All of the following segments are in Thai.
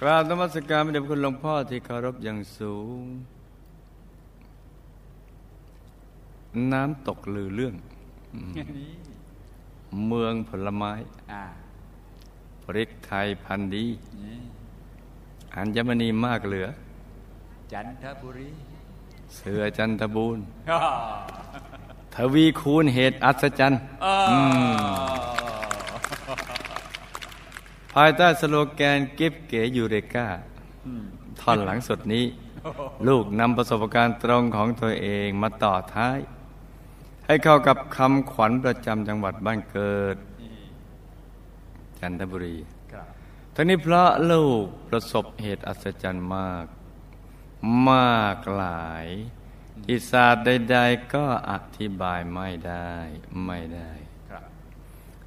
กราบนมัสการพระเดชคุณหลวงพ่อที่เคารพอย่างสูง น้ำตกลือเรื่อง เมืองผลไม้พริกไทยพันธุ์ดีอัญมณีมากเหลือ จันทบุรี เสือจันทบูรณ์ทวีคูณเหตุอัศจรรย์ภายใต้สโลแกนกิฟเก๋ยูเรกาท่อนหลังสุดนี้ ลูกนำประสบการณ์ตรงของตัวเองมาต่อท้าย ให้เข้ากับคำขวัญประจำจังหวัดบ้านเกิด จันทบุรีทั้งนี้พระลูกประสบเหตุอัศจรรย์มาก มากหลายที่ศาสตร์ใด ๆ ก็อธิบายไม่ได้ไม่ได้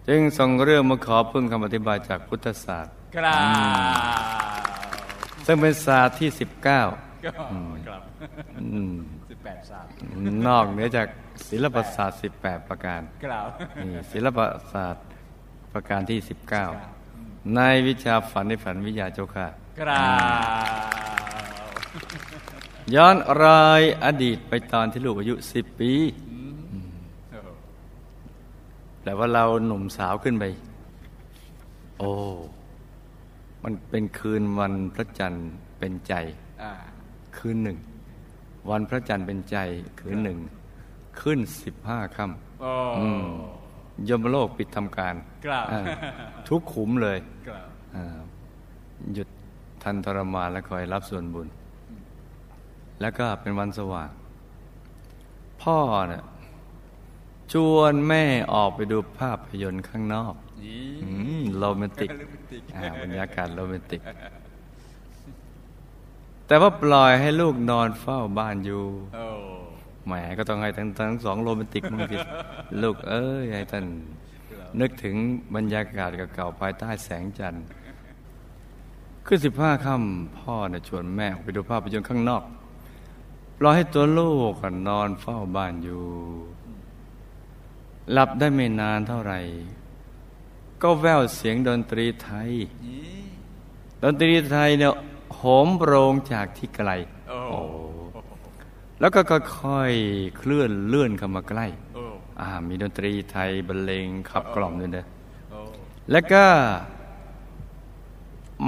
จึงส่งเรื่องมาขอพึ่งคำอธิบายจากพุทธศาสตร์ครับซึ่งเป็นศาสตร์ที่สิบเก้าครับสิบแปดศาสตร์นอกเหนือจากศิลปศาสตร์สิบแปดประการครับนี่ศิลปศาสตร์ประการที่สิบเก้าในวิชาฝันในฝันวิทยาเจ้าค่ะครับย้อนรอยอดีตไปตอนที่ลูกอายุสิบปี แต่ว่าเราหนุ่มสาวขึ้นไป โอ้ มันเป็นคืนวันพระจันทร์เป็นใจอ่าคืนหนึ่ง วันพระจันทร์เป็นใจคืนหนึ่ง ขึ้นสิบห้าค่โอ้ำอืมยมโลกปิดทำการครับอ่าทุกขุมเลยครับอ่าหยุดทันทรมานและคอยรับส่วนบุญ แล้วก็เป็นวันสว่าง พ่อเนี่ย ชวนแม่ออกไปดูภาพยนตร์ข้างนอกนี่อืมโรแมนติกโรแมนติกอ่าบรรยากาศโรแมนติก แต่ว่าปล่อยให้ลูกนอนเฝ้าบ้านอยู่โอ้แหมก็ต้องให้ทั้งทั้งสองโรแมนติกมั้งทีลูกเอ้ยให้ท่านนึกถึงบรรยากาศเก่าๆภายใต้แสงจันทร์ขึ้นสิบห้าค่ำพ่อเนี่ยชวนแม่ออกไปดูภาพยนตร์ข้างนอกปล่อยให้ตัวลูกอะนอนเฝ้าบ้านอยู่ หลับได้ไม่นานเท่าไหร่ ก็แววเสียงดนตรีไทย ดนตรีไทยเนี่ยโหมโรงจากที่ไกลแล้วก็ค่อยเคลื่อนเลื่อนเข้ามาใกล้อ่ามีดนตรีไทยบรรเลงขับกล่อมด้วยนะแล้วก็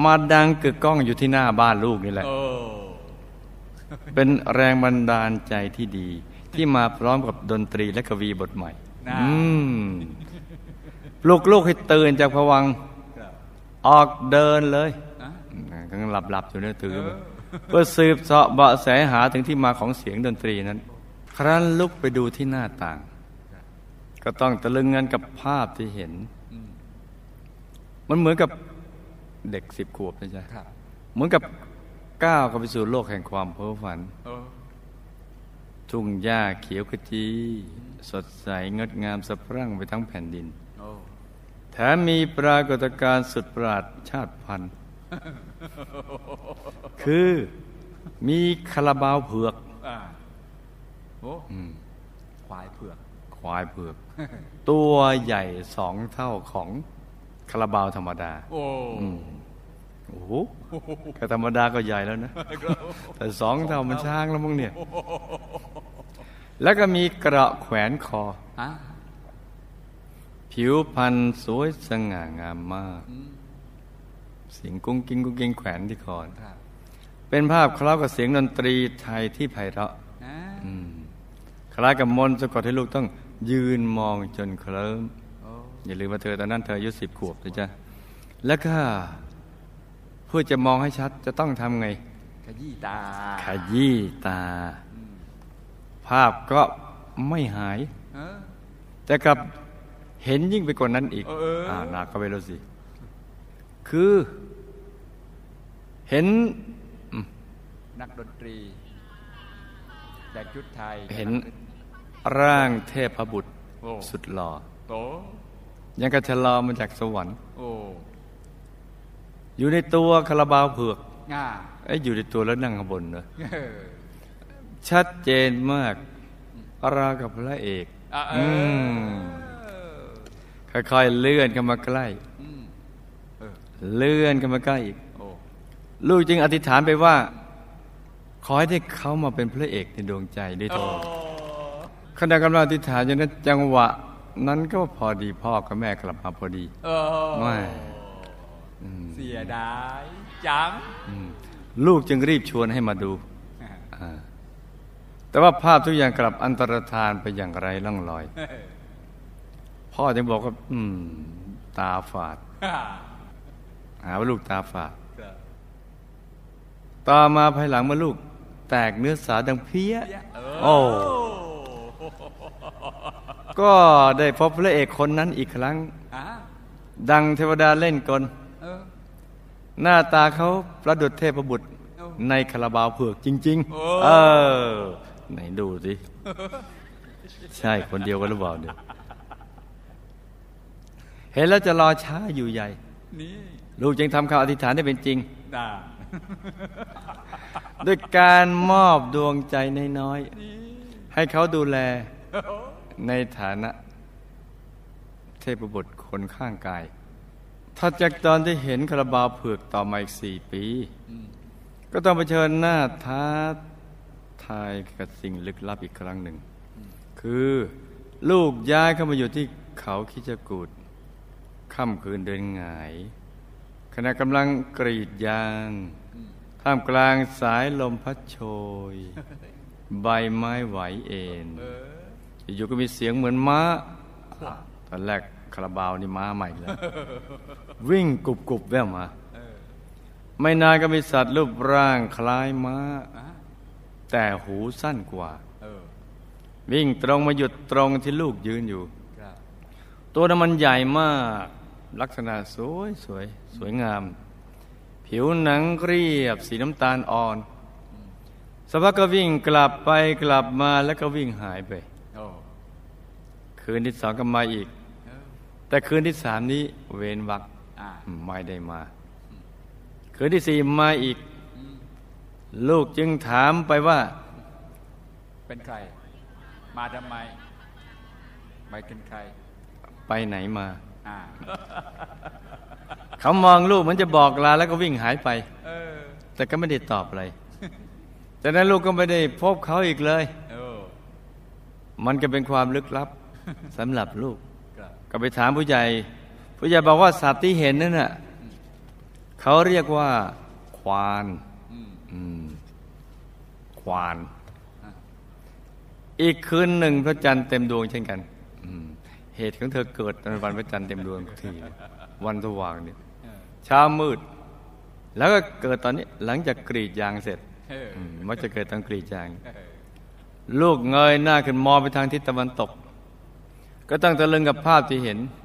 มาดังกึกก้องอยู่ที่หน้าบ้านลูกนี่แหละเป็นแรงบันดาลใจที่ดี ที่มาพร้อมกับดนตรีและกวีบทใหม่ ลุกลูกให้ตื่นจากผวังค์ครับออกเดินเลยอะกำลังหลับหลับๆอยู่เนี่ยตื่นมาเพื่อสืบเสาะเบาะแสหาถึงที่มาของเสียงดนตรีนั้น ครั้นลุกไปดูที่หน้าต่าง ก็ต้องตะลึงงันกับภาพที่เห็นอืมมันเหมือนกับเด็กสิบขวบนะจ๊ะครับเหมือนกับก้าวเข้าไปสู่โลกแห่งความเพ้อฝันโอ้ ทุ่งหญ้าเขียวขจี สดใสงดงามสะพรั่งไปทั้งแผ่นดินโอ้แถมมีปรากฏการณ์สุดประหลาดชาติพันธุ์ คือมีคาราบาวเผือกอ่าโอ้อืมควายเผือก ควายเผือก ตัวใหญ่สองเท่าของคาราบาวธรรมดา โอ้อืม โอ้โหก็ธรรมดาก็ใหญ่แล้วนะ แต่สองเท่ามันช้างแล้วมั้งเนี่ย แล้วก็มีเกราะแขวนคออะผิวพรรณสวยสง่างามมากอืมเสียงกุ้งกิ้งกุ้งกิ้งแขวนที่คอครับเป็นภาพคล้ายกับเสียงดนตรีไทยที่ไพเราะอะอืมคล้ายกับมนต์สะกดให้ลูกต้องยืนมองจนเคลิ้มโอ้อย่าลืมว่าเธอตอนนั้นเธออายุสิบขวบนะจ๊ะแล้วก็เพื่อจะมองให้ชัดจะต้องทำไง ขยี้ตา ขยี้ตาอืมภาพก็ไม่หายเออแต่กลับเห็นยิ่งไปกว่านั้นอีกเออเอออ่หนักก็ไปรู้สิ คือ เห็น นักดนตรีแต่งชุดไทย เห็นร่างเทพบุตรโอ้สุดหล่อโตยังกระชะลอมาจากสวรรค์โอ้อยู่ในตัวคาราบาวเผือกง่าไอ้ยอยู่ในตัวแล้วนั่งข้างบนเนอะเออชัดเจนมากราวกับพระเอกอะเออือมค่อยๆเลื่อนเข้ามาใกล้อืมเออเลื่อนเข้ามาใกล้อีกโอ้ลูกจึงอธิษฐานไปว่า ขอให้ได้เขามาเป็นพระเอกในดวงใจด้วยเถิดขณะกำลังอธิษฐานอยู่นั้นจังหวะ นั้นก็พอดีพ่อกับแม่กลับมาพอดีโอ้ไม่ เสียดายจังลูกจึงรีบชวนให้มาดูอ่าแต่ว่าภาพทุกอย่างกลับอันตรธานไปอย่างไรล่องลอย พ่อจึงบอกว่าอืมตาฝาด หาว่าลูกตาฝาด ต่อมาภายหลังเมื่อลูก แตกเนื้อสาดังเพี้ย โอ้ก็ได้พบพระเอกคนนั้นอีกครั้งอะดังเทวดาเล่นกลเออ หน้าตาเขาประดุจเทพบุตรเอ้าในคาราบาวเผือกจริงโอ้ๆเออ ไหนดูสิ ใช่คนเดียวกันหรือเปล่าเนี่ยเห็นแล้วจะรอช้าอยู่ใหญ่นี่ลูกจึงทำคำอธิษฐานได้เป็นจริงด่าด้วยการมอบดวงใจน้อยๆ ให้เขาดูแลในฐานะ เทพบุตรคนข้างกาย ถัดจากตอนที่เห็นคาราบาวเผือกต่อมาอีกสี่ปี ก็ต้องเผชิญหน้าท้าทายกับสิ่งลึกลับอีกครั้งหนึ่ง คือลูกย้ายเข้ามาอยู่ที่เขาคิจกูดค่ำคืนเดินหงาย ขณะกำลังกรีดยาง ท่ามกลางสายลมพัดโชย ใบไม้ไหวเอ็นอยู่ก็มีเสียงเหมือนม้าตอนแรกคาราบาวนี่ม้าใหม่เลย วิ่งกุบกุบๆแว่วมา ไม่นานก็มีสัตว์รูปร่างคล้ายม้าอะแต่หูสั้นกว่าเออวิ่งตรงมาหยุดตรงที่ลูกยืนอยู่ครับตัวนั้นมันใหญ่มาก ลักษณะสวยสวยสวยงาม ผิวหนังเรียบสีน้ำตาลอ่อนสักพักก็วิ่งกลับไปกลับมาแล้วก็วิ่งหายไปโอ้คืนที่สองก็มาอีกเออแต่คืนที่สามนี้เว้นวักอะ ไม่ได้มา คืนที่สี่มาอีก ลูกจึงถามไปว่า เป็นใคร มาทำไมไม่เป็นใคร ไปไหนมาอ่าเขามองลูกเหมันจะบอกลาแล้วก็วิ่งหายไปเออแต่ก็ไม่ได้ตอบอะไรจากนั้นลูกก็ไม่ได้พบเขาอีกเลยเออมันก็เป็นความลึกลับสำหรับลูกครับก็ไปถามผู้ใหญ่ ผู้ใหญ่บอกว่าสัตว์ที่เห็นนั่นน่ะเขาเรียกว่า ควานอืมอืมควาน อีกคืนหนึ่งพระจันทร์เต็มดวงเช่นกันอืมเหตุของเธอเกิดในวันพระจันทร์เต็มดวงทุกทีเลยวันสว่างเนี่ยเออเช้ามืด แล้วก็เกิดตอนนี้หลังจากกรีดยางเสร็จเอออืมมักจะเกิดตอนกรีดยางเออลูกเงยหน้าขึ้นมองไปทางทิศตะวันตก ก็ต้องตะลึงกับภาพที่เห็นอื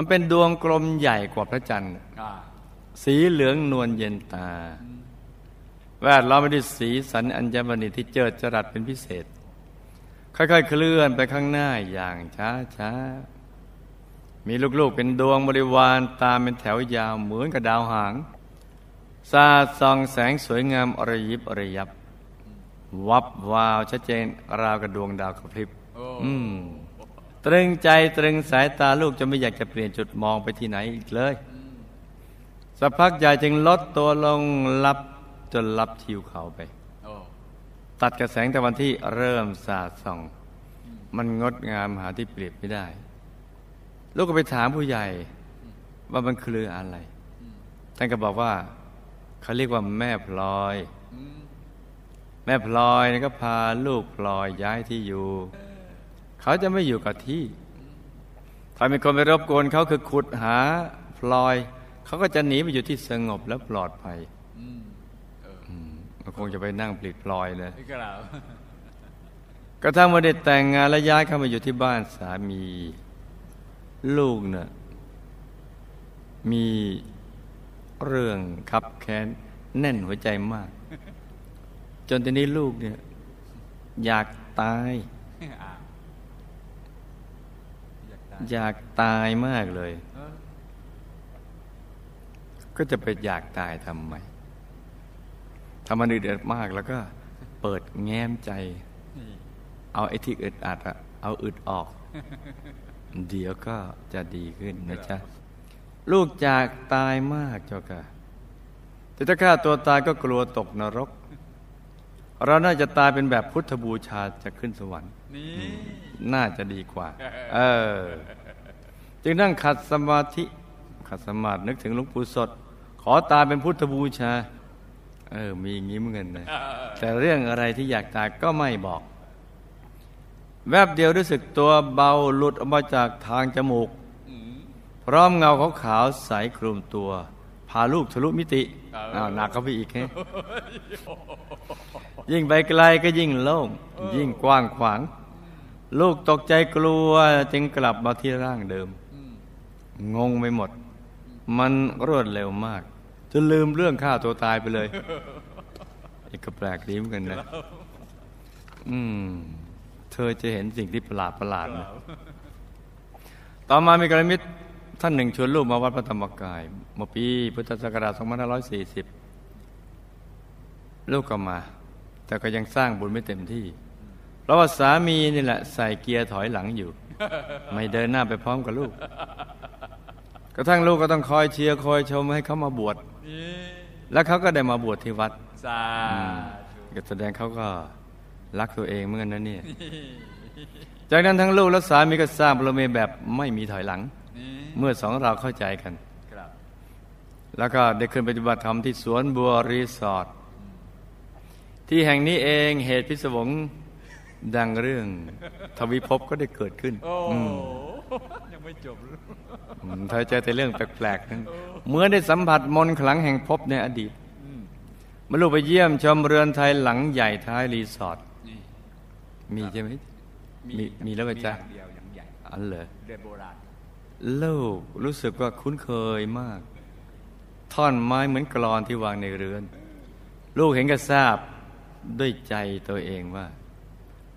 มมันเป็นดวงกลมใหญ่กว่าพระจันทร์อ่าสีเหลืองนวลเย็นตา แวดล้อมไปด้วยสีสันอัญมณีที่เจิดจรัสเป็นพิเศษ ค่อยๆ เคลื่อนไปข้างหน้าอย่างช้าๆ มีลูกๆเป็นดวงบริวารตามเป็นแถวยาวเหมือนกับดาวหางสาดส่องแสงสวยงามอรยิบอรยับ วับวาวชัดเจนราวกับดวงดาวกระพริบโอ้อืม ตรึงใจตรึงสายตาลูกจะไม่อยากจะเปลี่ยนจุดมองไปที่ไหนอีกเลย สักพักใหญ่จึงลดตัวลงลับจนลับทิวเขาไป ตัดกระแสงตะวันที่เริ่มสาดส่อง มันงดงามหาที่เปรียบไม่ได้ ลูกก็ไปถามผู้ใหญ่ว่ามันคืออะไร ท่านก็บอกว่าเขาเรียกว่าแม่พลอย แม่พลอยก็พาลูกพลอยย้ายที่อยู่ เขาจะไม่อยู่กับที่ ถ้ามีคนไปรบกวนเขาคือขุดหาพลอย เขาก็จะหนีไปอยู่ที่สงบและปลอดภัยอืมเอออืมมันคงจะไปนั่งผลิตพลอยเลยนี่ก็เรากระทั่งวันได้แต่งงานและย้ายเข้ามาอยู่ที่บ้านสามีลูกเนะ่ะมีเรื่องขับแค้นแน่นหัวใจมาก จนตอนนี้ลูกเนี่ย อยากตาย อ่าอยากได้อยากตายมากเลยเออก็จะไปอยากตายทำไมทำมันอึดอัดมากแล้วก็เปิดแง้มใจนี่เอาไอ้ที่อึดอัดอะเอาอึดออก เดี๋ยวก็จะดีขึ้นนะจ๊ะ ลูกจากตายมากเจ้าค่ะแต่ถ้าฆ่าตัวตายก็กลัวตกนรก เราน่าจะตายเป็นแบบพุทธบูชาจะขึ้นสวรรค์ นี่น่าจะดีกว่า เออ จึงนั่งขัดสมาธิ ขัดสมาธินึกถึงหลวงปู่สด ขอตายเป็นพุทธบูชา เออ มีอย่างนี้เหมือนกันนะ แต่เรื่องอะไรที่อยากตายก็ไม่บอก แวบเดียวรู้สึกตัวเบาหลุดออกมาจากทางจมูก พร้อมเงาขาวๆใสคลุมตัว พาลูกทะลุมิติอ้าวหนักเข้าไปอีกแฮะยิ่งไปไกลก็ยิ่งโล่ง ยิ่งกว้างขวาง ลูกตกใจกลัวจึงกลับมาที่ร่างเดิม งงไปหมด มันรวดเร็วมากจนลืมเรื่องฆ่าตัวตายไปเลยอีกก็แปลกดีเหมือนกันนะ อืม เธอจะเห็นสิ่งที่ประหลาดประหลาดนะต่อมามีกรมิตรท่านหนึ่งชวนลูกมาวัดพระธรรมกายเมื่อปีพุทธศักราช2540 ลูกก็มา แต่ก็ยังสร้างบุญไม่เต็มที่ ราะว่าสามีนี่แหละ ใส่เกียร์ถอยหลังอยู่ ไม่เดินหน้าไปพร้อมกับลูก กระทั่งลูกก็ต้องคอยเชียร์คอยชมให้เขามาบวชนี่แล้วเขาก็ได้มาบวชที่วัดสาธุก็แสดงเขาก็รักตัวเองเหมือนกันนะเนี่ยจากนั้นทั้งลูกและสามีก็สร้างบารมีแบบไม่มีถอยหลังนี่เมื่อสองเราเข้าใจกันครับแล้วก็ได้ขึ้นปฏิบัติธรรมที่สวนบัวรีสอร์ทที่แห่งนี้เองเหตุพิศวง ดังเรื่องทวิภพก็ได้เกิดขึ้น โอ้อืมยังไม่จบเลยอืมเธอเจอแต่เรื่องแปลกๆนั้นเมื่อได้สัมผัสมนต์ขลังแห่งภพในอดีตอืมเมื่อลูกไปเยี่ยมชมเรือนไทยหลังใหญ่ท้ายรีสอร์ทนี่มีใช่ไหมมีมีแล้วก็จ๊ะมีอย่างเดียวอย่างใหญ่อันเหรอเรือโบราณลูกรู้สึกว่าคุ้นเคยมาก ท่อนไม้เหมือนกรอนที่วางในเรือน ลูกเห็นก็ทราบด้วยใจตัวเองว่า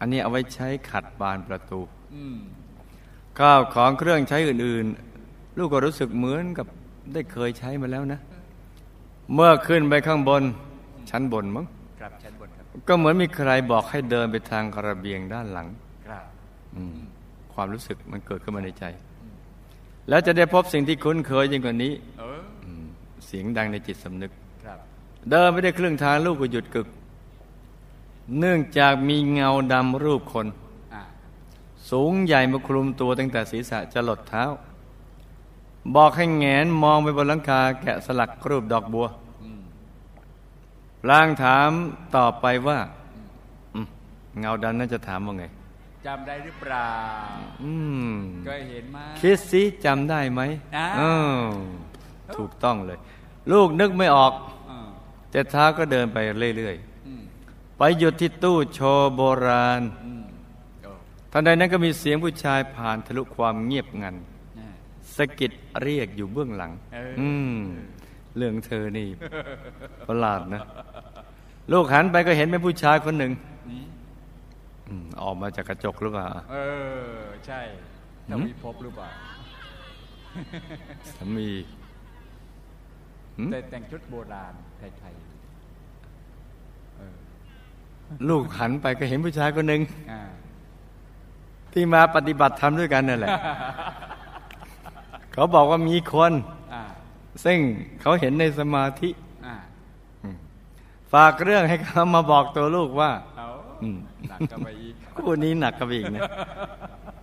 อันนี้เอาไว้ใช้ขัดบานประตูอืมข้าวของเครื่องใช้อื่น ๆ ลูกก็รู้สึกเหมือนกับได้เคยใช้มาแล้วนะ เมื่อขึ้นไปข้างบน ชั้นบนมั้งครับชั้นบนครับ ก็เหมือนมีใครบอกให้เดินไปทางระเบียงด้านหลัง ครับอืมความรู้สึกมันเกิดขึ้นมาในใจ แล้วจะได้พบสิ่งที่คุ้นเคยยิ่งกว่านี้เอออืมเสียงดังในจิตสำนึกครับเดินไปได้ครึ่งทางลูกก็หยุดกึก เนื่องจากมีเงาดำรูปคนอ่าสูงใหญ่มาคลุมตัวตั้งแต่ศีรษะจะหลดเท้า บอกให้แงนมองไปบนหลังคาแกะสลักรูปดอกบัวอืมลางถามต่อไปว่าอืมเงาดำน่าจะถามว่าไงจำได้หรือเปล่าอืมเคยเห็นไหมคิดสิจำได้ไหมอ่าอ้าวถูกต้องเลย ลูกนึกไม่ออกอ่าแต่เท้าก็เดินไปเรื่อยอืมๆ ไปหยุดที่ตู้โชว์โบราณอืมโอ้ทันใดนั้นก็มีเสียงผู้ชายผ่านทะลุความเงียบงันอ่าสะกิดเรียกอยู่เบื้องหลังเอออือืมเรื่องเธอนี่ประหลาดนะ ลูกหันไปก็เห็นเป็นผู้ชายคนหนึ่งนี่อืมออกมาจากกระจกหรือเปล่า เออ ใช่ทวีภพหรือเปล่าสามีหืมแต่แต่งชุดโบราณไทยๆเออ ลูกหันไปก็เห็นผู้ชายคนหนึ่งอ่าที่มาปฏิบัติธรรมด้วยกันนั่นแหละ เขาบอกว่ามีคนอ่าซึ่งเขาเห็นในสมาธิอ่าฝากเรื่องให้เขามาบอกตัวลูกว่าเอาอืมหนักกันไปอีกคู่นี้หนักกับอีกนะ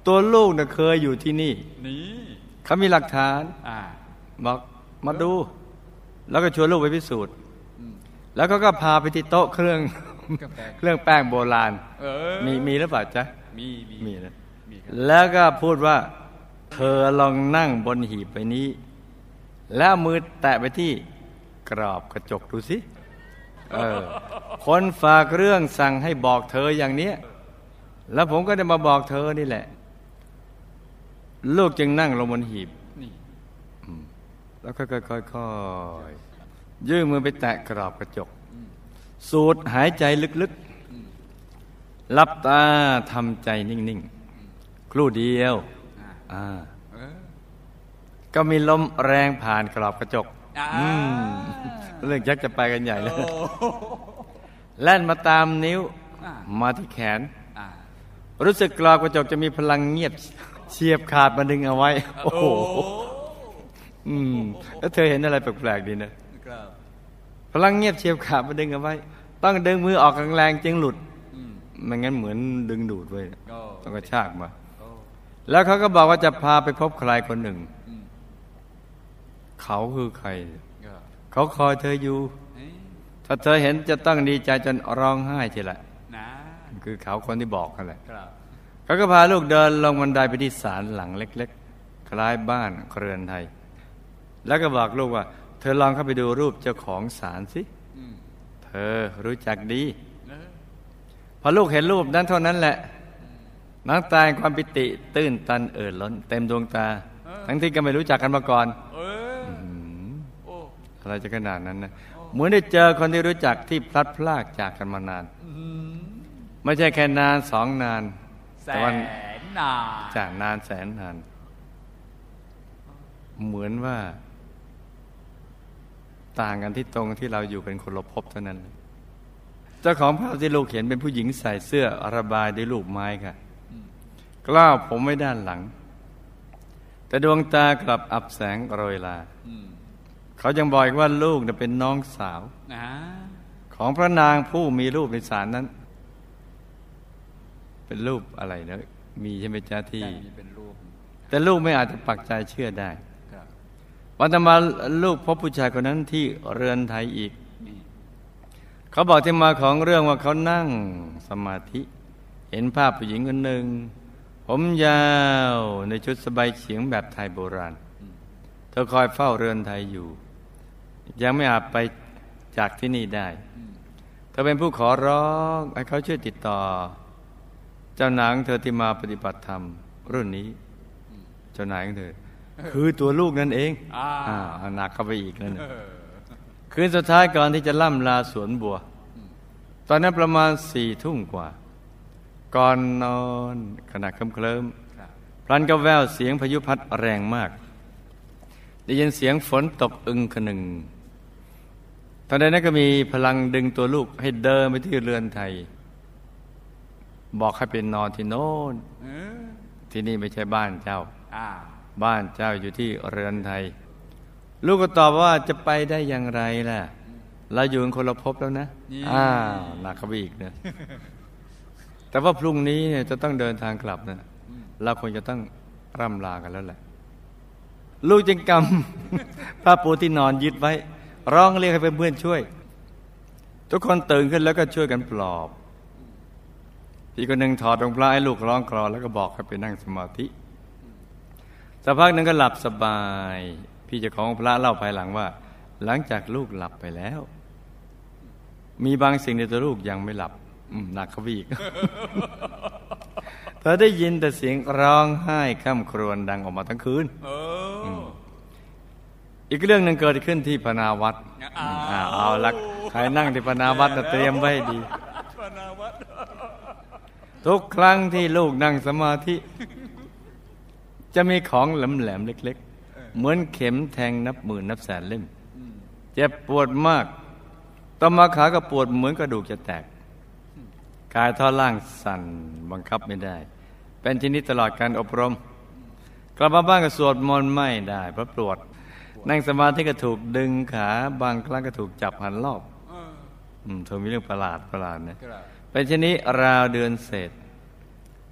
ตัวลูกน่ะเคยอยู่ที่นี่นี่เขามีหลักฐานอ่าบอกมาดู แล้วก็ชวนลูกไปพิสูจน์อืมแล้วก็ก็พาไปที่โต๊ะเครื่องกาแฟ เครื่องแป้งโบราณเออมีมีหรือเปล่าจ๊ะมีมีมีนะมีครับแล้วก็พูดว่า เธอลองนั่งบนหีบไปนี้ แล้วเอามือแตะไปที่กรอบกระจกดูสิเออคนฝากเรื่องสั่งให้บอกเธออย่างเนี้ยแล้วผมก็ได้มาบอกเธอนี่แหละ ลูกจึงนั่งลงบนหีบนี่แล้วก็ค่อยๆยื่นมือไปแตะกรอบกระจก สูดหายใจลึกๆหลับตาทำใจนิ่งๆ ครู่เดียวอ่าอ่าเออก็มีลมแรงผ่านกรอบกระจกอ่าอืมเรื่องยักษ์จะไปกันใหญ่แล้วโอ้แล่นมาตามนิ้วอ่ามาที่แขนอ่ารู้สึกกรอบกระจกจะมีพลังเงียบเฉียบขาดมาดึงเอาไว้ โอ้โห อืม แล้วเธอเห็นอะไรแปลกๆดีนะครับ พลังเงียบเชียบขาดมาดึงเอาไว้ ต้องดึงมือออกแรงๆจึงหลุดอืมไม่งั้นเหมือนดึงดูดไว้โอ้ต้องกระชากมาโอ้แล้วเขาก็บอกว่าจะพาไปพบใครคนหนึ่งอืมเขาคือใครก็เขาคอยเธออยู่เอ้ยถ้าเธอเห็นจะต้องดีใจจนร้องไห้ทีละนะคือเขาคนที่บอกกันแหละครับเขาก็พาลูกเดินลงบันไดไปที่ศาลหลังเล็ก ๆ คล้ายบ้านเรือนไทย แล้วก็บอกลูกว่า เธอลองเข้าไปดูรูปเจ้าของศาลสิอืมเธอรู้จักดีเออพอลูกเห็นรูปนั้นเท่านั้นแหละน้ำตาแห่งความปิติตื้นตันเอ่อล้น เต็มดวงตา ทั้งที่ก็ไม่รู้จักกันมาก่อนเอออืมโอ้อะไรจะขนาดนั้นนะเหมือนได้เจอคนที่รู้จักที่พลัดพรากจากกันมานานอืมไม่ใช่แค่นานสองนานแสแต่วันนนานจากนานแสนนาน เหมือนว่า ต่างกันที่ตรงที่เราอยู่เป็นคนละภพเท่านั้น เจ้าของภาพที่ลูกเห็นเป็นผู้หญิงใส่เสื้อระบายด้วยลูกไม้ค่ะกล้าวผมไว้ด้านหลัง แต่ดวงตากลับอับแสงโรยลาอืมเขายังบอกอีกว่าลูกน่ะเป็นน้องสาวนะของพระนางผู้มีรูปในศาลนั้น เป็นรูปอะไรนะมีใช่ไหมจ้าที่ แต่มีเป็นรูปแต่ลูกไม่อาจจะปักใจเชื่อได้ครับ วันต่อมาลูกพบผู้ชายคนนั้นที่เรือนไทยอีก เขาบอกที่มาของเรื่องว่าเขานั่งสมาธิ เห็นภาพผู้หญิงคนหนึ่ง ผมยาวในชุดสบายเฉียงแบบไทยโบราณ เธอคอยเฝ้าเรือนไทยอยู่ ยังไม่อาจไปจากที่นี่ได้ เธอเป็นผู้ขอร้องให้เขาช่วยติดต่อ เจ้านางเธอที่มาปฏิบัติธรรมรุ่นนี้ เจ้านายของเธอ คือตัวลูกนั่นเองอ่าอ้าวเอาหนักเข้าไปอีกแล้วเนี่ยเออคืนสุดท้ายก่อนที่จะล่ำลาสวนบัว ตอนนั้นประมาณสี่ทุ่มกว่า ก่อนนอนขณะเคลิ้มครับๆพลันก็แววเสียงพายุพัดแรงมาก ได้ยินเสียงฝนตกอึงขนึงตอนนั้นก็มีพลังดึงตัวลูกให้เดินไปที่เรือนไทย บอกให้เป็นนอนที่โน้นเออที่นี่ไม่ใช่บ้านเจ้าอ่า บ้านเจ้าอยู่ที่เรือนไทย ลูกก็ตอบว่าจะไปได้อย่างไรล่ะเราอยู่กันคนละภพแล้วนะ อ้าวหนักเข้าไปอีกนะแต่ว่าพรุ่งนี้เนี่ยจะต้องเดินทางกลับนะเราควรจะต้องร่ำลากันแล้วแหละ ลูกจึงกำผ้าปูที่นอนยึดไว้ ร้องเรียกให้เพื่อนๆช่วย ทุกคนตื่นขึ้นแล้วก็ช่วยกันปลอบ พี่คนหนึ่งถอดรองพระให้ลูกร้องคลอแล้วก็บอกให้ไปนั่งสมาธิ สักพักหนึ่งก็หลับสบาย พี่เจ้าของพระเล่าภายหลังว่า หลังจากลูกหลับไปแล้ว มีบางสิ่งในตัวลูกยังไม่หลับอืมหนักเข้าไปอีกเธอได้ยินแต่เสียงร้องไห้ข้ามครวญดังออกมาทั้งคืนเอออีกเรื่องหนึ่งเกิดขึ้นที่พนาวัดอ้าวอ่าเอาละใครนั่งที่พนาวัดน่ะเตรียมไว้ให้ดีปนาวัดทุกครั้งที่ลูกนั่งสมาธิ จะมีของแหลมๆเล็ก ๆ เหมือนเข็มแทงนับหมื่นนับแสนเล่มเจ็บปวดมากต่อมาขาก็ปวดเหมือนกระดูกจะแตก กายท่อนล่างสั่นบังคับไม่ได้ เป็นชนิดตลอดการอบรม กลับมาบ้านก็สวดมนต์ไม่ได้เพราะปวด นั่งสมาธิก็ถูกดึงขาบางครั้งก็ถูกจับหันรอบเอออืมเธอมีเรื่องประหลาดประหลาดนะครับเป็นชนิดราวเดือนเศษ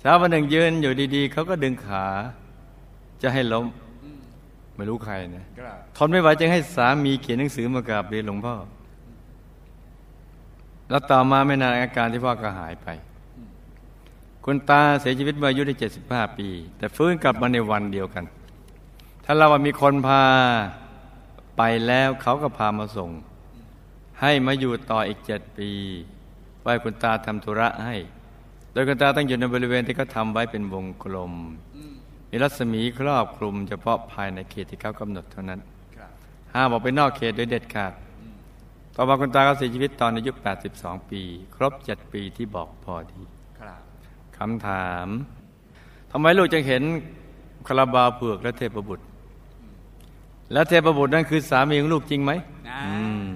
เช้าวันหนึ่งยืนอยู่ดีๆเขาก็ดึงขา จะให้ล้มไม่รู้ใครนะครับทนไม่ไหวจึงให้สามีเขียนหนังสือมากราบเรียนหลวงพ่อ แล้วต่อมาไม่นานอาการที่พ่อก็หายไป คุณตาเสียชีวิตเมื่ออายุได้75ปี แต่ฟื้นกลับมาในวันเดียวกัน ถ้าเราว่ามีคนพาไปแล้วเขาก็พามาส่ง ให้มาอยู่ต่ออีกเจ็ดปีไว้คุณตาทำธุระให้ โดยคุณตาต้องอยู่ในบริเวณที่เขาทำไว้เป็นวงกลม มีรัศมีครอบคลุมเฉพาะภายในเขตที่เขากำหนดเท่านั้นครับห้ามออกไปนอกเขตโดยเด็ดขาด ต่อมาคุณตาก็เสียชีวิตตอนอายุ 82 ปี ครบ 7 ปีที่บอกพอดีครับคำถามทำไมลูกจึงเห็นคาราบาวเผือกและเทพบุตร และเทพบุตรนั่นคือสามีของลูกจริงไหมนะอืม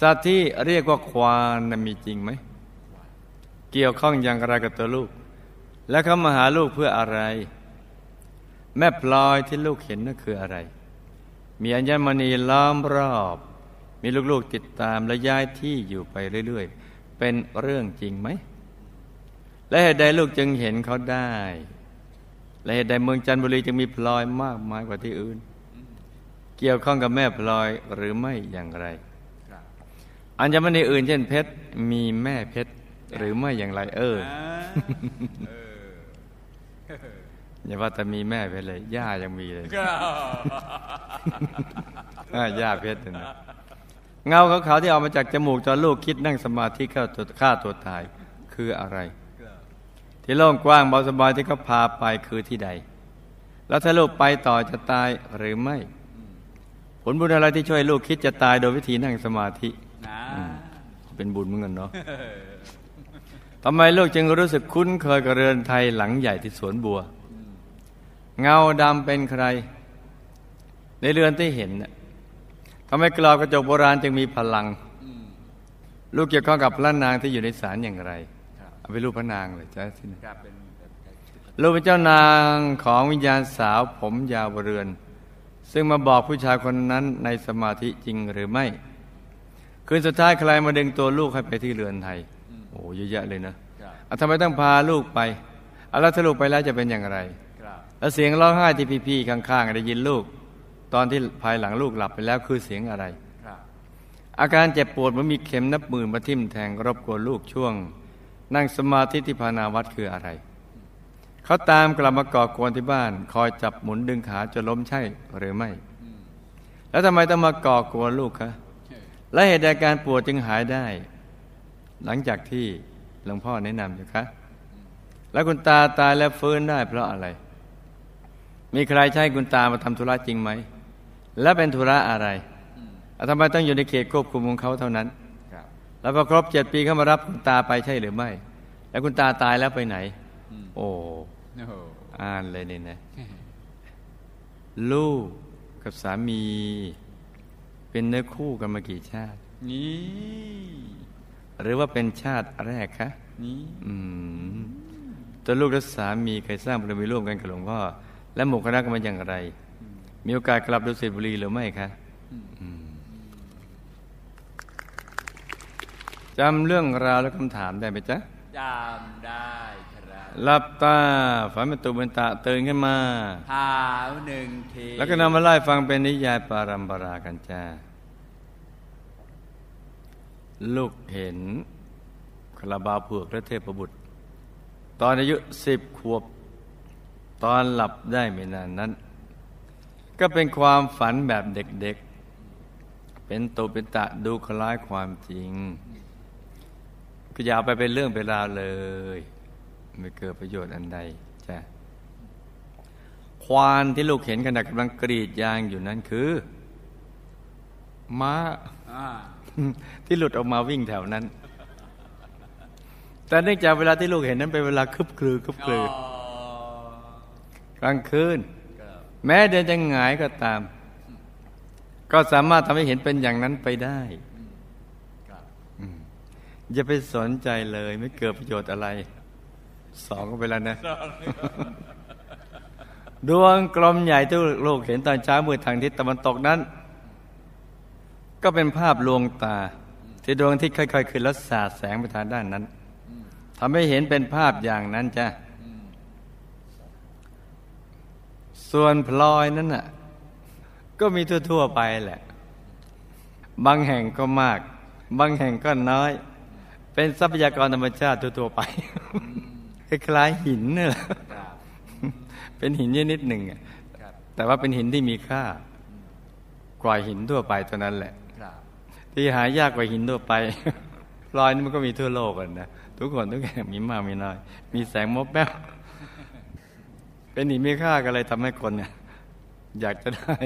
สัตว์ที่เรียกว่าควานน่ะมีจริงไหม เกี่ยวข้องอย่างไรกับตัวลูก และเขามาหาลูกเพื่ออะไร แม่พลอยที่ลูกเห็นนั่นคืออะไร มีอัญมณีล้อมรอบ มีลูกๆติดตามและย้ายที่อยู่ไปเรื่อยๆ เป็นเรื่องจริงไหม และเหตุใดลูกจึงเห็นเขาได้ และเหตุใดเมืองจันทบุรีจึงมีพลอยมากมายกว่าที่อื่น เกี่ยวข้องกับแม่พลอยหรือไม่อย่างไร อัญมณีอื่นเช่นเพชรมีแม่เพชรหรือไม่อย่างไรเออ อ่าเอออย่าว่าแต่มีแม่เพชรเลย ย่ายังมีเลยครับอ่าย่าเพชรเนี่ยนะเงาขาวๆที่ออกมาจากจมูกตอนลูกคิดนั่งสมาธิฆ่าตัวฆ่าตัวตายคืออะไรครับที่โล่งกว้างเบาสบายที่เขาพาไปคือที่ใด แล้วถ้าลูกไปต่อจะตายหรือไม่ ผลบุญอะไรที่ช่วยลูกคิดจะตายโดยวิธีนั่งสมาธินะเป็นบุญเหมือนกันเนาะ ทำไมลูกจึงรู้สึกคุ้นเคยกับเรือนไทยหลังใหญ่ที่สวนบัว เงาดำเป็นใคร ในเรือนที่เห็นทำไมกรอบกระจกโบราณจึงมีพลัง ลูกเกี่ยวข้องกับพระนางที่อยู่ในศาลอย่างไรเอาไปรูปพระนางเลยจ้าสินะครับเป็นลูกเป็นเจ้านางของวิญญาณสาวผมยาวเรือน ซึ่งมาบอกผู้ชายคนนั้นในสมาธิจริงหรือไม่ คืนสุดท้ายใครมาดึงตัวลูกให้ไปที่เรือนไทย โอ้เยอะแยะเลยนะครับอะทำไมต้องพาลูกไปอะแล้วถ้าลูกไปแล้วจะเป็นอย่างไรครับแล้วเสียงร้องไห้ที่พี่ๆข้างๆได้ยินลูก ตอนที่ภายหลังลูกหลับไปแล้วคือเสียงอะไรครับอาการเจ็บปวดเหมันมีเข็มนับหมื่นมาทิ่มแทงรบกวนลูกช่วง นั่งสมาธิที่พานาวัดคืออะไร เขาตามกลับมาก่อกวนที่บ้าน คอยจับหมุนดึงขาจนล้มใช่หรือไม่อืมแล้วทำไมต้องมาก่อกวนลูกคะและเหตุใดการปวดจึงหายได้ หลังจากที่หลวงพ่อแนะนำอยู่คะ แล้วคุณตาตายแล้วฟื้นได้เพราะอะไร มีใครใช้คุณตามาทำธุระจริงไหม และเป็นธุระอะไรอืมอะทำไมต้องอยู่ในเขตควบคุมของเขาเท่านั้นครับแล้วพอครบเจ็ดปีเขามารับคุณตาไปใช่หรือไม่ แล้วคุณตาตายแล้วไปไหนอืมโอ้โอ้โหอ่านเลยนี่นะ ลูกกับสามี เป็นเนื้อคู่กันมากี่ชาติ นี่ หรือว่าเป็นชาติแรกคะนี่อืมตัวลูกและสามีเคยสร้างบารมีร่วมกันกับหลวงพ่อและหมู่คณะกันมาอย่างไร มีโอกาสกลับดุสิตบุรีหรือไม่คะอืมจำเรื่องราวและคำถามได้ไหมจ๊ะจำได้ครับหลับตาฝันเป็นตุเป็นตะตื่นขึ้นมาหาวหนึ่งทีแล้วก็นำมาไล่ฟังเป็นนิยายปารัมปรากันจ้า ลูกเห็นคาราบาเผือกและเทพบุตร ตอนอายุสิบขวบ ตอนหลับได้ไม่นานนั้น ก็เป็นความฝันแบบเด็กๆ เป็นตุเป็นตะดูคล้ายความจริง ก็อย่าไปเป็นเรื่องเป็นราวเลย ไม่เกิดประโยชน์อันใดจ้ะควานที่ลูกเห็นขณะกำลังกรีดยางอยู่นั้นคือ ม้า ที่หลุดออกมาวิ่งแถวนั้น แต่เนื่องจากเวลาที่ลูกเห็นนั้นเป็นเวลาคึบคลือคึบคลือกลางคืนครับแม้เดินจะหงายก็ตาม ก็สามารถทำให้เห็นเป็นอย่างนั้นไปได้ครับอย่าไปสนใจเลยไม่เกิดประโยชน์อะไร สองก็ไปแล้วนะดวงกลมใหญ่ที่ลูกเห็นตอนเช้ามืดทางทิศตะวันตกนั้น ก็เป็นภาพลวงตา ที่ดวงที่ค่อยๆขึ้นแล้วสาดแสงไปทางด้านนั้นทำให้เห็นเป็นภาพอย่างนั้นจ้ะส่วนพลอยนั้นน่ะ ก็มีทั่วๆไปแหละ บางแห่งก็มาก บางแห่งก็น้อย เป็นทรัพยากรธรรมชาติทั่วๆไปคล้ายๆหินนี่แหละเป็นหินชนิดหนึ่งแต่ว่าเป็นหินที่มีค่ากว่าหินทั่วไปเท่านั้นแหละ ที่หายากกว่าหินทั่วไปพลอยนี่มันก็มีทั่วโลกกันนะทุกคนทุกแห่งมีมากมีน้อย มีแสงมบแป๊บเป็นหินมีค่าก็เลยทำให้คนเนี่ยอยากจะได้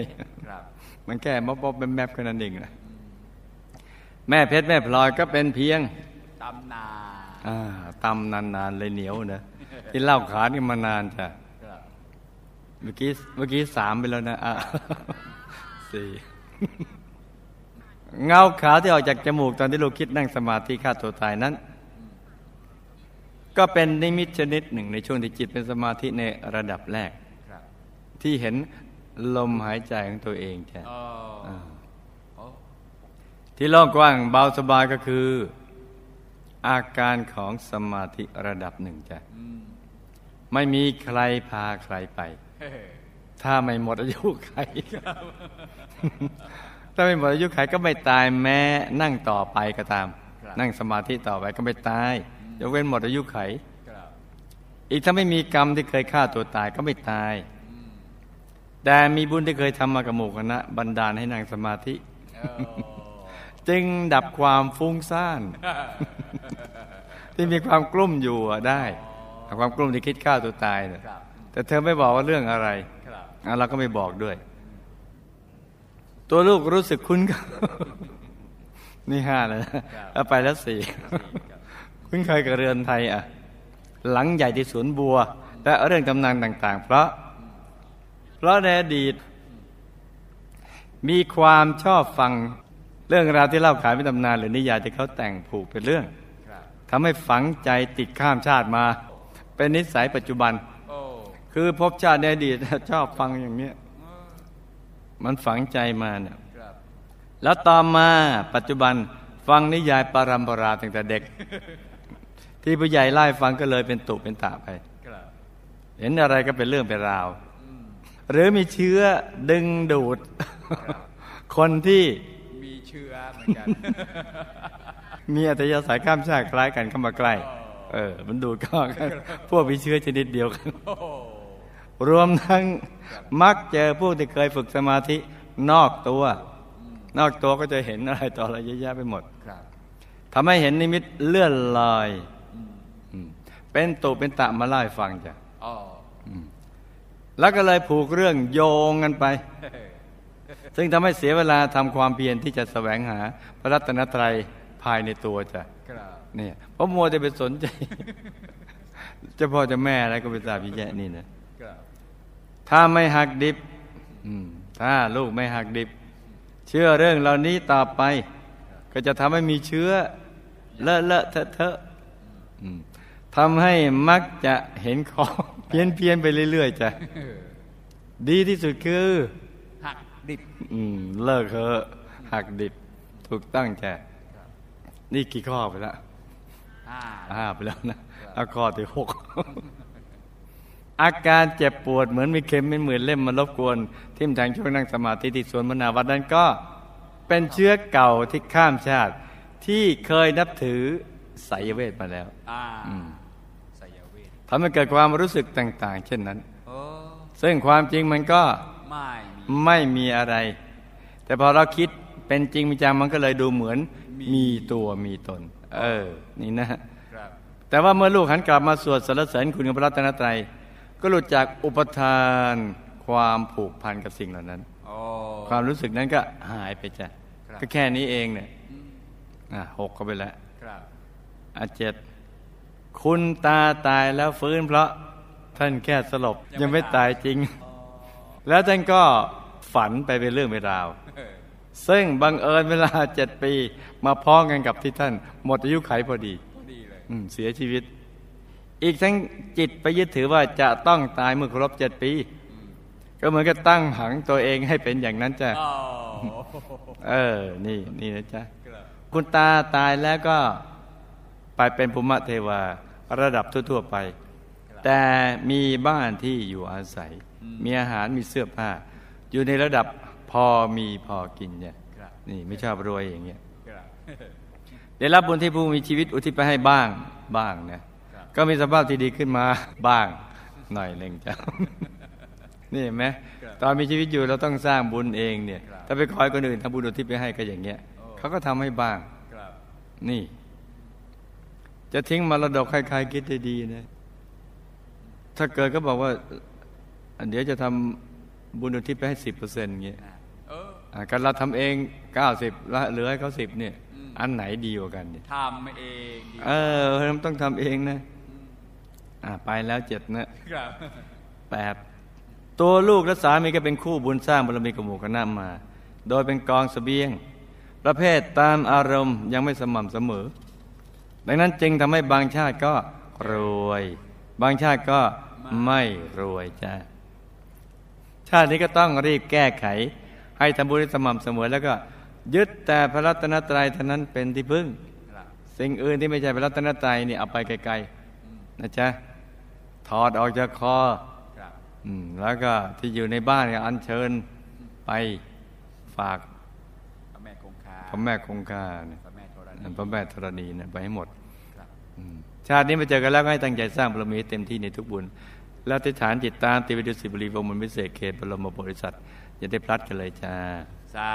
ครับมันแค่มบมบแป๊บแป๊บแค่นั้นเองนะแม่เพชรแม่พลอยก็เป็นเพียงตำนานอ่าตำนานๆเลยเหนียวนะที่เล่าขานกันมานานจ้ะครับเมื่อกี้เมื่อกี้สามไปแล้วนะอะสี่ เงาขาวที่ออกจากจมูกตอนที่ลูกคิดนั่งสมาธิฆ่าตัวตายนั้น ก็เป็นนิมิตชนิดหนึ่งในช่วงที่จิตเป็นสมาธิในระดับแรกครับที่เห็นลมหายใจของตัวเองจ้ะอ๋ออ่าโอ้ที่โล่งกว้างเบาสบายก็คือ อาการของสมาธิระดับหนึ่งจ้ะอืมไม่มีใครพาใครไปเฮ้ยถ้าไม่หมดอายุไข ถ้าไม่หมดอายุไขก็ไม่ตายแม้นั่งต่อไปก็ตาม นั่งสมาธิต่อไปก็ไม่ตายยกเว้นหมดอายุไขครับอีกถ้าไม่มีกรรมที่เคยฆ่าตัวตายก็ไม่ตาย แต่มีบุญที่เคยทำมากับหมู่คณะบันดาลให้นั่งสมาธิเออจึงดับความฟุ้งซ่าน ที่มีความกลุ้มอยู่อะได้ความกลุ้มที่คิดฆ่าตัวตายเนี่ยครับแต่เธอไม่บอกว่าเรื่องอะไรครับอะเราก็ไม่บอกด้วย ตัวลูกรู้สึกคุ้นกับนี่ห้าแล้วนะเอาไปแล้วสี่คุ้นเคยกับเรือนไทยอะ หลังใหญ่ที่สวนบัว และเรื่องตำนานต่าง ๆ เพราะ เพราะในอดีต มีความชอบฟังเรื่องราวที่เล่าขานเป็นตำนาน หรือนิยายที่เขาแต่งผูกเป็นเรื่องครับทำให้ฝังใจติดข้ามชาติมา เป็นนิสัยปัจจุบันโอ้คือพบชาติในอดีตชอบฟังอย่างเนี้ย มันฝังใจมาเนี่ยครับแล้วต่อมาปัจจุบันฟังนิยายปารัมปราตั้งแต่เด็ก ที่ผู้ใหญ่ไล่ฟังก็เลยเป็นตุเป็นตาไปครับเห็นอะไรก็เป็นเรื่องเป็นราว หรือมีเชื้อดึงดูด คนที่มีเชื้อเหมือนกันมีอัตยาสายข้ามชาติคล้ายกันเข้ามาใกล้ เออ มันดูดก็กันพวกมีเชื้อชนิดเดียวกันโอ้โห รวมทั้งมักเจอผู้ที่เคยฝึกสมาธินอกตัว นอกตัวก็จะเห็นอะไรต่ออะไรเยอะแยะไปหมดครับทำให้เห็นนิมิตเลื่อนลอยอืมอืมเป็นตุเป็นตะมาเล่าให้ฟังจ้ะอ๋อแล้วก็เลยผูกเรื่องโยงกันไปเฮ้ยซึ่งทำให้เสียเวลาทำความเพียรที่จะแสวงหา พระรัตนตรัยภายในตัวจ้ะครับเนี่ยเพราะมัวจะไปสนใจเจะพ่อเจะแม่อะไรก็ไปตามพี่แย่นี่นะครับ ถ้าไม่หักดิบอืมถ้าลูกไม่หักดิบ เชื่อเรื่องเหล่านี้ต่อไป ก็จะทำให้มีเชื้อ เลอะเลอะเทอะเทอะอืมทำให้มักจะเห็นของเพี้ยนเพียนๆไปเรื่อยๆจ้ะเออดีที่สุดคือ หักดิบอืมเลิกเถอะหักดิบ ถูกต้องจ้ะนี่กี่ข้อไปแล้วอ่าห้าไปแล้วนะเอาข้อที่หก อาการเจ็บปวดเหมือนมีเข็มเป็นหมื่นเล่มมารบกวน ทิ่มแทงช่วงนั่งสมาธิที่สวนมนาวัดนั้นก็เป็นเชื้อเก่าที่ข้ามชาติ ที่เคยนับถือไสยเวทมาแล้วอ่าอืมสยเวททำให้เกิดความรู้สึกต่าง ๆ เช่นนั้นโอ้ซึ่งความจริงมันก็ไม่มีไม่มีอะไร แต่พอเราคิดเป็นจริงมีจังมันก็เลยดูเหมือนมีตัวมีตน เออ นี่นะครับแต่ว่าเมื่อลูกหันกลับมาสวดสรรเสริญคุณของพระรัตนตรัย ก็หลุดจากอุปทานความผูกพันกับสิ่งเหล่านั้นโอ้ความรู้สึกนั้นก็หายไปจ้ะครับก็แค่นี้เองเนี่ยอะหกก็ไปแล้วครับอะเจ็ดคุณตาตายแล้วฟื้นเพราะท่านแค่สลบยังไม่ตายจริง แล้วท่านก็ฝันไปเป็นเรื่องเป็นราวเออซึ่งบังเอิญเวลาเจ็ดปี มาพ้องกันกับที่ท่าน หมดอายุไขพอดีพอดีเลยอืมเสียชีวิต อีกทั้งจิตไปยึดถือว่าจะต้องตายเมื่อครบเจ็ดปี ก็เหมือนกับตั้งหังตัวเองให้เป็นอย่างนั้นจ้ะอ๋อเออ นี่นี่นะจ๊ะครับคุณตาตายแล้วก็ไปเป็นภูมิเทวาระดับทั่วๆไป แต่มีบ้านที่อยู่อาศัย มีอาหารมีเสื้อผ้า อยู่ในระดับพอมีพอกินเนี่ยครับนี่ไม่ชอบรวยอย่างเงี้ยครับได้รับบุญที่ผู้มีชีวิตอุทิศไปให้บ้างบ้างนะครับ ก็มีสภาพที่ดีขึ้นมาบ้างหน่อยหนึ่งจ้ะนี่เห็นไหมครับตอนมีชีวิตอยู่เราต้องสร้างบุญเองเนี่ยครับถ้าไปคอยคนอื่นทำบุญอุทิศไปให้ก็อย่างเงี้ยโอ้เขาก็ทำให้บ้างครับนี่ จะทิ้งมรดกใครๆคิดได้ดีนะถ้าเกิดก็บอกว่าอะเดี๋ยวจะทำบุญอุทิศไปให้สิบเปอร์เซ็นต์เงี้ยอ่าเอออะกันเราทำเองเก้าสิบแล้วเหลือให้เขาสิบเนี่ยอืมอันไหนดีกว่ากันเนี่ยทำเองดีเออมันต้องทำเองนะอ่า ไปแล้วเจ็ดนะแปดตัวลูกและสามีก็เป็นคู่บุญสร้างบารมีกับหมู่คณะมา โดยเป็นกองสเสบียง ประเภทตามอารมณ์ยังไม่สม่ำเสมอ ดังนั้นจึงทำให้บางชาติก็รวย บางชาติก็ไม่รวยจ้าชาตินี้ก็ต้องรีบแก้ไข ให้ทำบุญสม่ำเสมอ แล้วก็ยึดแต่พระรัตนตรัยเท่านั้นเป็นที่พึ่ง สิ่งอื่นที่ไม่ใช่พระรัตนตรัยนี่เอาไปไกลๆนะจ๊ะ ถอดออกจากคอแล้วก็ที่อยู่ในบ้านก็อัญเชิญไปฝากพระแม่คงคาพระแม่ธรณีไปให้หมดชาตินี้มาเจอกันแล้วให้ตั้งใจสร้างบารมีเต็มที่ในทุกบุญ แล้วติฐานจิตตามติวิดุสิบรีวงมันวิเศษเขตบรมบริษัทอย่าได้พลัดกันเลยจ้า สา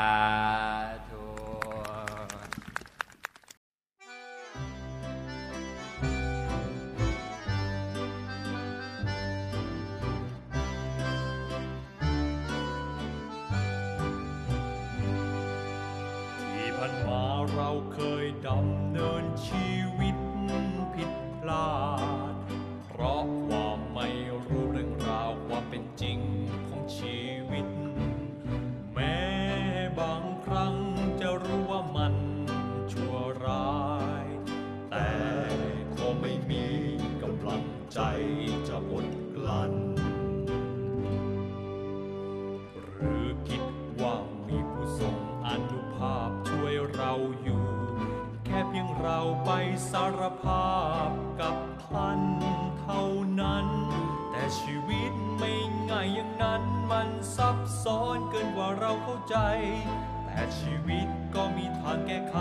างแก้ไข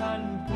ท่านผู้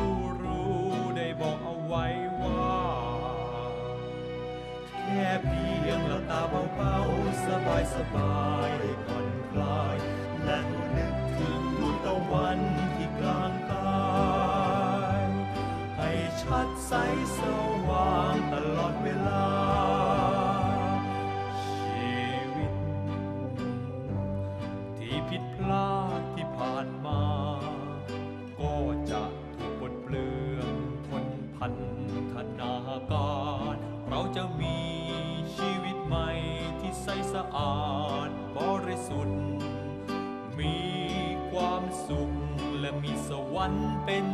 万ป็